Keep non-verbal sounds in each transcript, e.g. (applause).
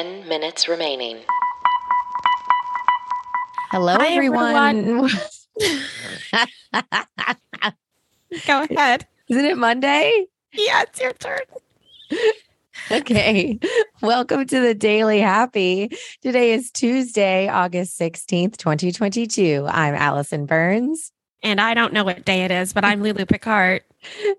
10 minutes remaining. Hello, Hi, everyone. (laughs) Go ahead. Isn't it Monday? Yeah, it's your turn. Okay. Welcome to the Daily Happy. Today is Tuesday, August 16th, 2022. I'm Alison Burns. And I don't know what day it is, but I'm Lulu Picard. (laughs)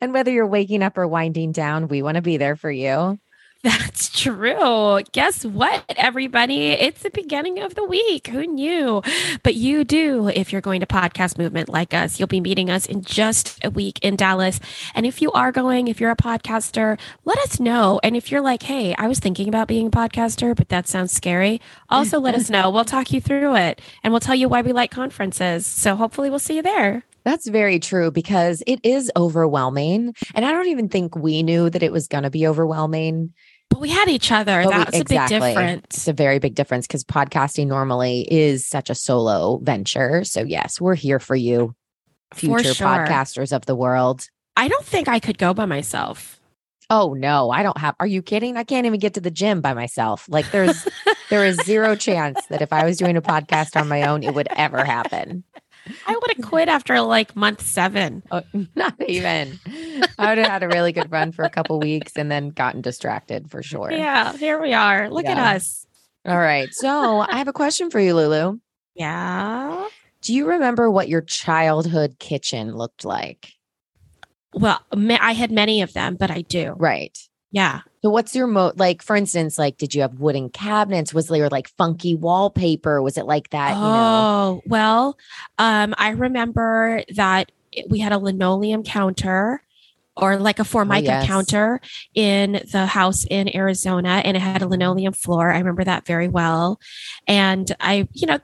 And whether you're waking up or winding down, we want to be there for you. (laughs) That's true. Guess what, everybody? It's the beginning of the week. Who knew? But you do if you're going to podcast movement like us. You'll be meeting us in just a week in Dallas. And if you are going, if you're a podcaster, let us know. And if you're like, hey, I was thinking about being a podcaster, but that sounds scary, also let us know. We'll talk you through it and we'll tell you why we like conferences. So hopefully we'll see you there. That's very true because it is overwhelming. And I don't even think we knew that it was going to be overwhelming. But we had each other. But we- That's a big difference. It's a very big difference because podcasting normally is such a solo venture. So, yes, we're here for you, For future sure. podcasters of the world. I don't think I could go by myself. Oh no, I don't have. Are you kidding? I can't even get to the gym by myself. Like there's there is zero (laughs) chance that if I was doing a podcast on my own, it would ever happen. I would have quit after like month seven. Oh, (laughs) not even. I would have had a really good run for a couple weeks and then gotten distracted for sure. Yeah, here we are. Look Yeah. at us. All right. So I have a question for you, Lulu. Yeah. Do you remember what your childhood kitchen looked like? Well, I had many of them, but I do. Right. Yeah. So what's your mo like for instance, like did you have wooden cabinets? Was there like funky wallpaper? Was it like that? You know? oh, well, um, I remember that we had a linoleum counter or like a formica yes. counter in the house in Arizona, and it had a linoleum floor. I remember that very well. And I, you know,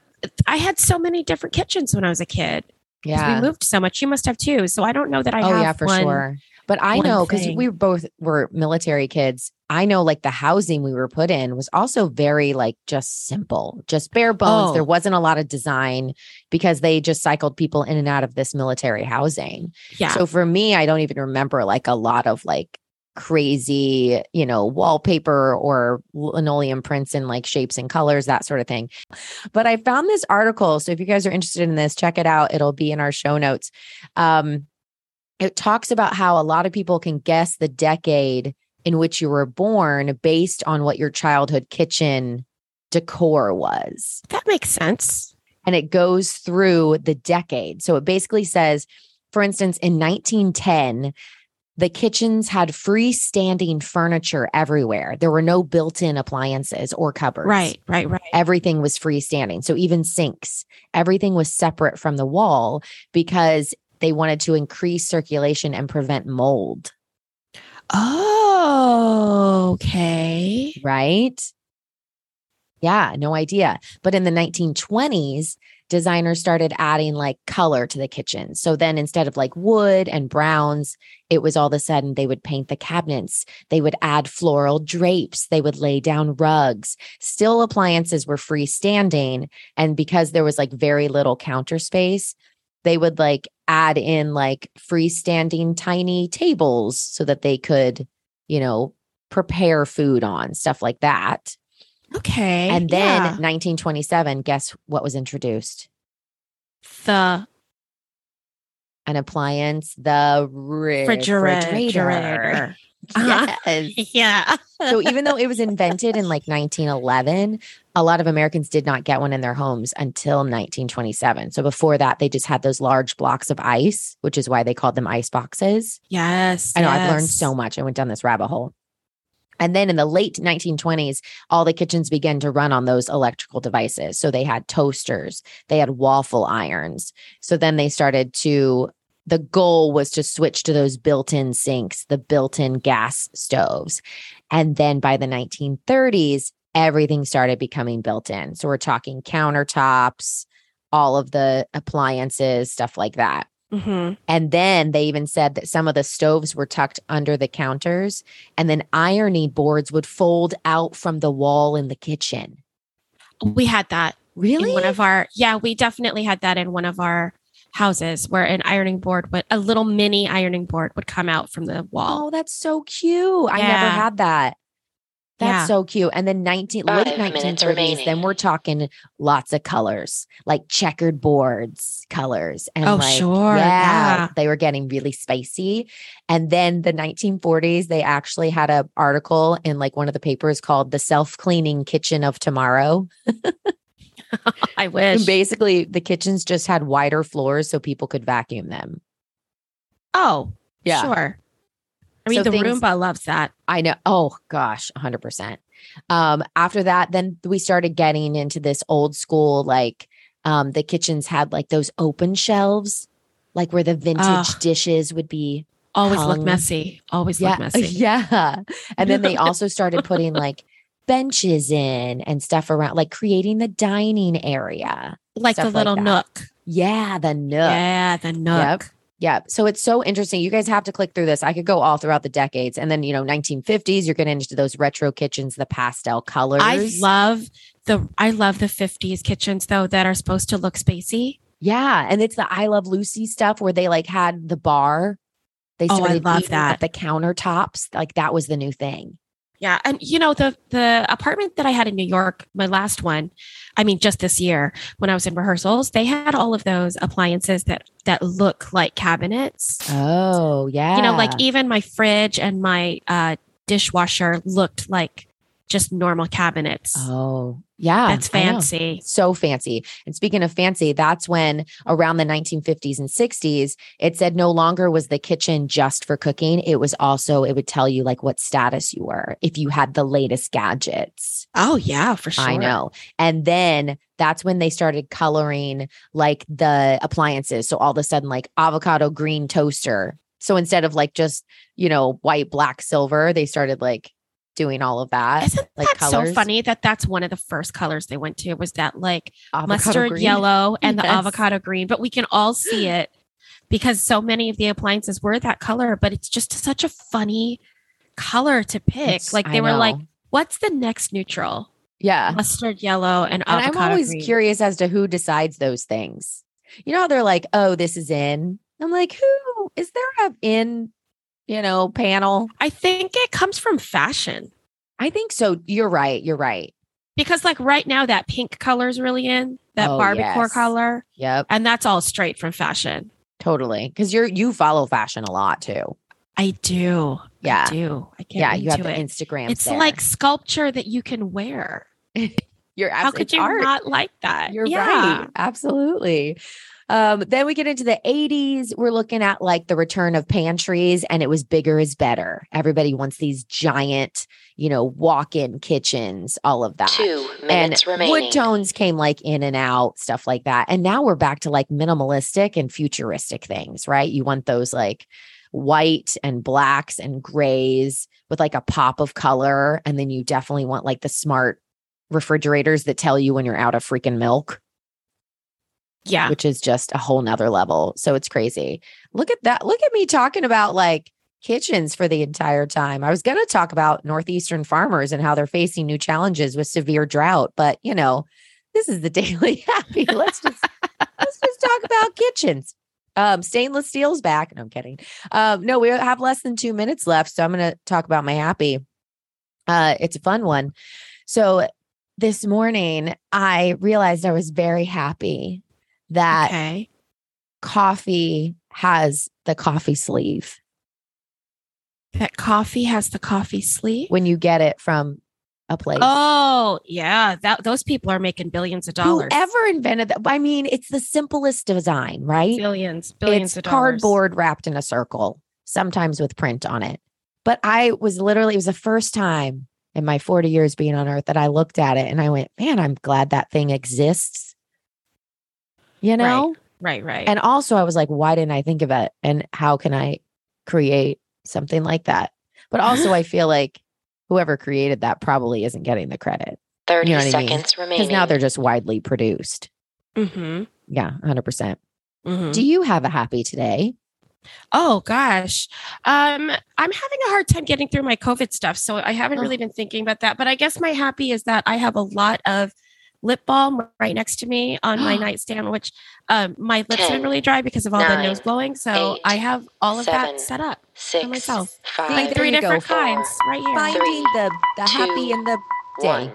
I had so many different kitchens when I was a kid. Yeah. we moved so much. You must have too. So I don't know that I oh have yeah, for one. sure. But I know because we both were military kids. I know like the housing we were put in was also very like just simple, just bare bones. Oh. There wasn't a lot of design because they just cycled people in and out of this military housing. Yeah. So for me, I don't even remember like a lot of like crazy, you know, wallpaper or linoleum prints in like shapes and colors, that sort of thing. But I found this article. So if you guys are interested in this, check it out. It'll be in our show notes. Um, it talks about how a lot of people can guess the decade in which you were born based on what your childhood kitchen decor was that makes sense. and it goes through the decade. So it basically says, for instance, in 1910, the kitchens had freestanding furniture everywhere. There were no built in appliances or cupboards. Right, right, right. Everything was freestanding. So even sinks, everything was separate from the wall because they wanted to increase circulation and prevent mold. Oh, okay. right? Yeah, no idea. But in the 1920s, designers started adding like color to the kitchen. So then instead of like wood and browns, it was all of a sudden they would paint the cabinets, they would add floral drapes, they would lay down rugs. Still, appliances were freestanding. And because there was like very little counter space, they would like add in like freestanding tiny tables so that they could, you know, prepare food on, stuff like that. Okay. And then yeah. 1927, guess what was introduced? the An appliance, the refrigerator. refrigerator. Uh-huh. Yes. (laughs) Yeah. so even though it was invented in like 1911, a lot of Americans did not get one in their homes until 1927. So before that, they just had those large blocks of ice, which is why they called them ice boxes. Yes. I know I've learned so much. I went down this rabbit hole. And then in the late 1920s, all the kitchens began to run on those electrical devices. So they had toasters, they had waffle irons. So then they started to, the goal was to switch to those built in sinks, the built in gas stoves. And then by the 1930s, everything started becoming built in. So we're talking countertops, all of the appliances, stuff like that. Mhm. And then they even said that some of the stoves were tucked under the counters, and then ironing boards would fold out from the wall in the kitchen. We had that Really? in one of our, yeah, we definitely had that in one of our houses where an ironing board, would a little mini ironing board would come out from the wall. oh, that's so cute. I never had that. That's Yeah. so cute. And then 19 Five late minutes 1930s, then we're talking lots of colors, like checkered boards colors. And Oh, like, sure. Yeah. they were getting really spicy. And then the 1940s, they actually had a article in like one of the papers called The Self-Cleaning Kitchen of Tomorrow. (laughs) (laughs) I And wish. basically the kitchens just had wider floors so people could vacuum them. oh, Yeah. sure. I mean, So the things- Roomba loves that. I know. Oh gosh, 100%. Um after that then we started getting into this old school like um the kitchens had like those open shelves like where the vintage dishes would be Always look hung. messy. Always yeah look messy. yeah and then they also started putting like benches in and stuff around like creating the dining area Like the stuff like little nook. yeah the nook Yeah, the nook. Yeah. So it's so interesting. You guys have to click through this. I could go all throughout the decades. And then, you know, 1950s, you're getting into those retro kitchens, the pastel colors. I love the I love the 50s kitchens though that are supposed to look spacey. yeah. And it's the I Love Lucy stuff where they like had the bar. They Oh, I started love that. at the countertops. Like that was the new thing. Yeah, and you know the the apartment that I had in New York, my last one, I mean just this year when I was in rehearsals, they had all of those appliances that that look like cabinets. Oh, yeah. You know, like even my fridge and my uh dishwasher looked like just normal cabinets. oh, yeah. That's fancy. So fancy. And speaking of fancy, that's when around the 1950s and 60s, it said no longer was the kitchen just for cooking. It was also, it would tell you like what status you were if you had the latest gadgets. Oh yeah, for sure. I know. And then that's when they started coloring like the appliances. So all of a sudden, like avocado green toaster. So instead of like just, you know, white, black, silver, they started like doing all of that. Isn't like that colors. so funny that that's one of the first colors they went to was that like Avocado mustard green. yellow and the avocado green, but we can all (gasps) see it because so many of the appliances were that color, but it's just such a funny color to pick. It's- like I they were like, what's the next neutral? yeah. Mustard yellow and avocado. And I'm always green. curious as to who decides those things. You know they're like, oh, this is in. I'm like, who is there a in, you know, panel? I think it comes from fashion I think so. You're right. You're right. because like right now that pink color is really in that Oh, Barbie core yes. color Yep. and that's all straight from fashion. Totally. Because you're you follow fashion a lot too. I do. Yeah. I do. I Yeah. You have the it. Instagram. It's like sculpture that you can wear. (laughs) you're How could you art. not like that? You're Yeah. right. Absolutely. Um, then we get into the 80s. We're looking at like the return of pantries, and it was bigger is better. Everybody wants these giant, you know, walk-in kitchens, all of that. Two and minutes remaining. wood tones came like in and out, stuff like that. And now we're back to like minimalistic and futuristic things, right? You want those like white and blacks and grays with like a pop of color. And then you definitely want like the smart refrigerators that tell you when you're out of freaking milk, Yeah. which is just a whole nother level. So it's crazy. Look at that. Look at me talking about like kitchens for the entire time. I was going to talk about Northeastern farmers and how they're facing new challenges with severe drought, but you know, this is the (laughs) daily happy. Let's just let's just talk about kitchens. Um, stainless steel's back. No, I'm kidding. Um, no, we have less than two minutes left, so I'm going to talk about my happy. Uh, it's a fun one. So this morning, I realized I was very happy that okay. coffee has the coffee sleeve That coffee has the coffee sleeve. when you get it from a place. Oh, yeah. That those people are making billions of dollars. Whoever invented that? I mean, it's the simplest design, right? Billions, billions it's of dollars. cardboard wrapped in a circle, sometimes with print on it. But I was literally, it was the first time in my 40 years being on earth that I looked at it and I went, man, I'm glad that thing exists. You know? Right, right. And also, I was like, why didn't I think of it? And how can I create something like that? But (laughs) also, I feel like whoever created that probably isn't getting the credit 30 you know what I mean? seconds remaining. because now they're just widely produced. mm-hmm. Yeah, 100%. percent Mm-hmm. Do you have a happy today? Oh gosh. Um, I'm having a hard time getting through my COVID stuff. So I haven't Oh. really been thinking about that. But I guess my happy is that I have a lot of lip balm right next to me on my (gasps) nightstand, which um, my lips have been really dry because of all the nose blowing. So eight, I have all of seven, that set up Six, for myself. five, Like three you go. different Four, kinds right here. Finding Three, the the happy two, in the day. one.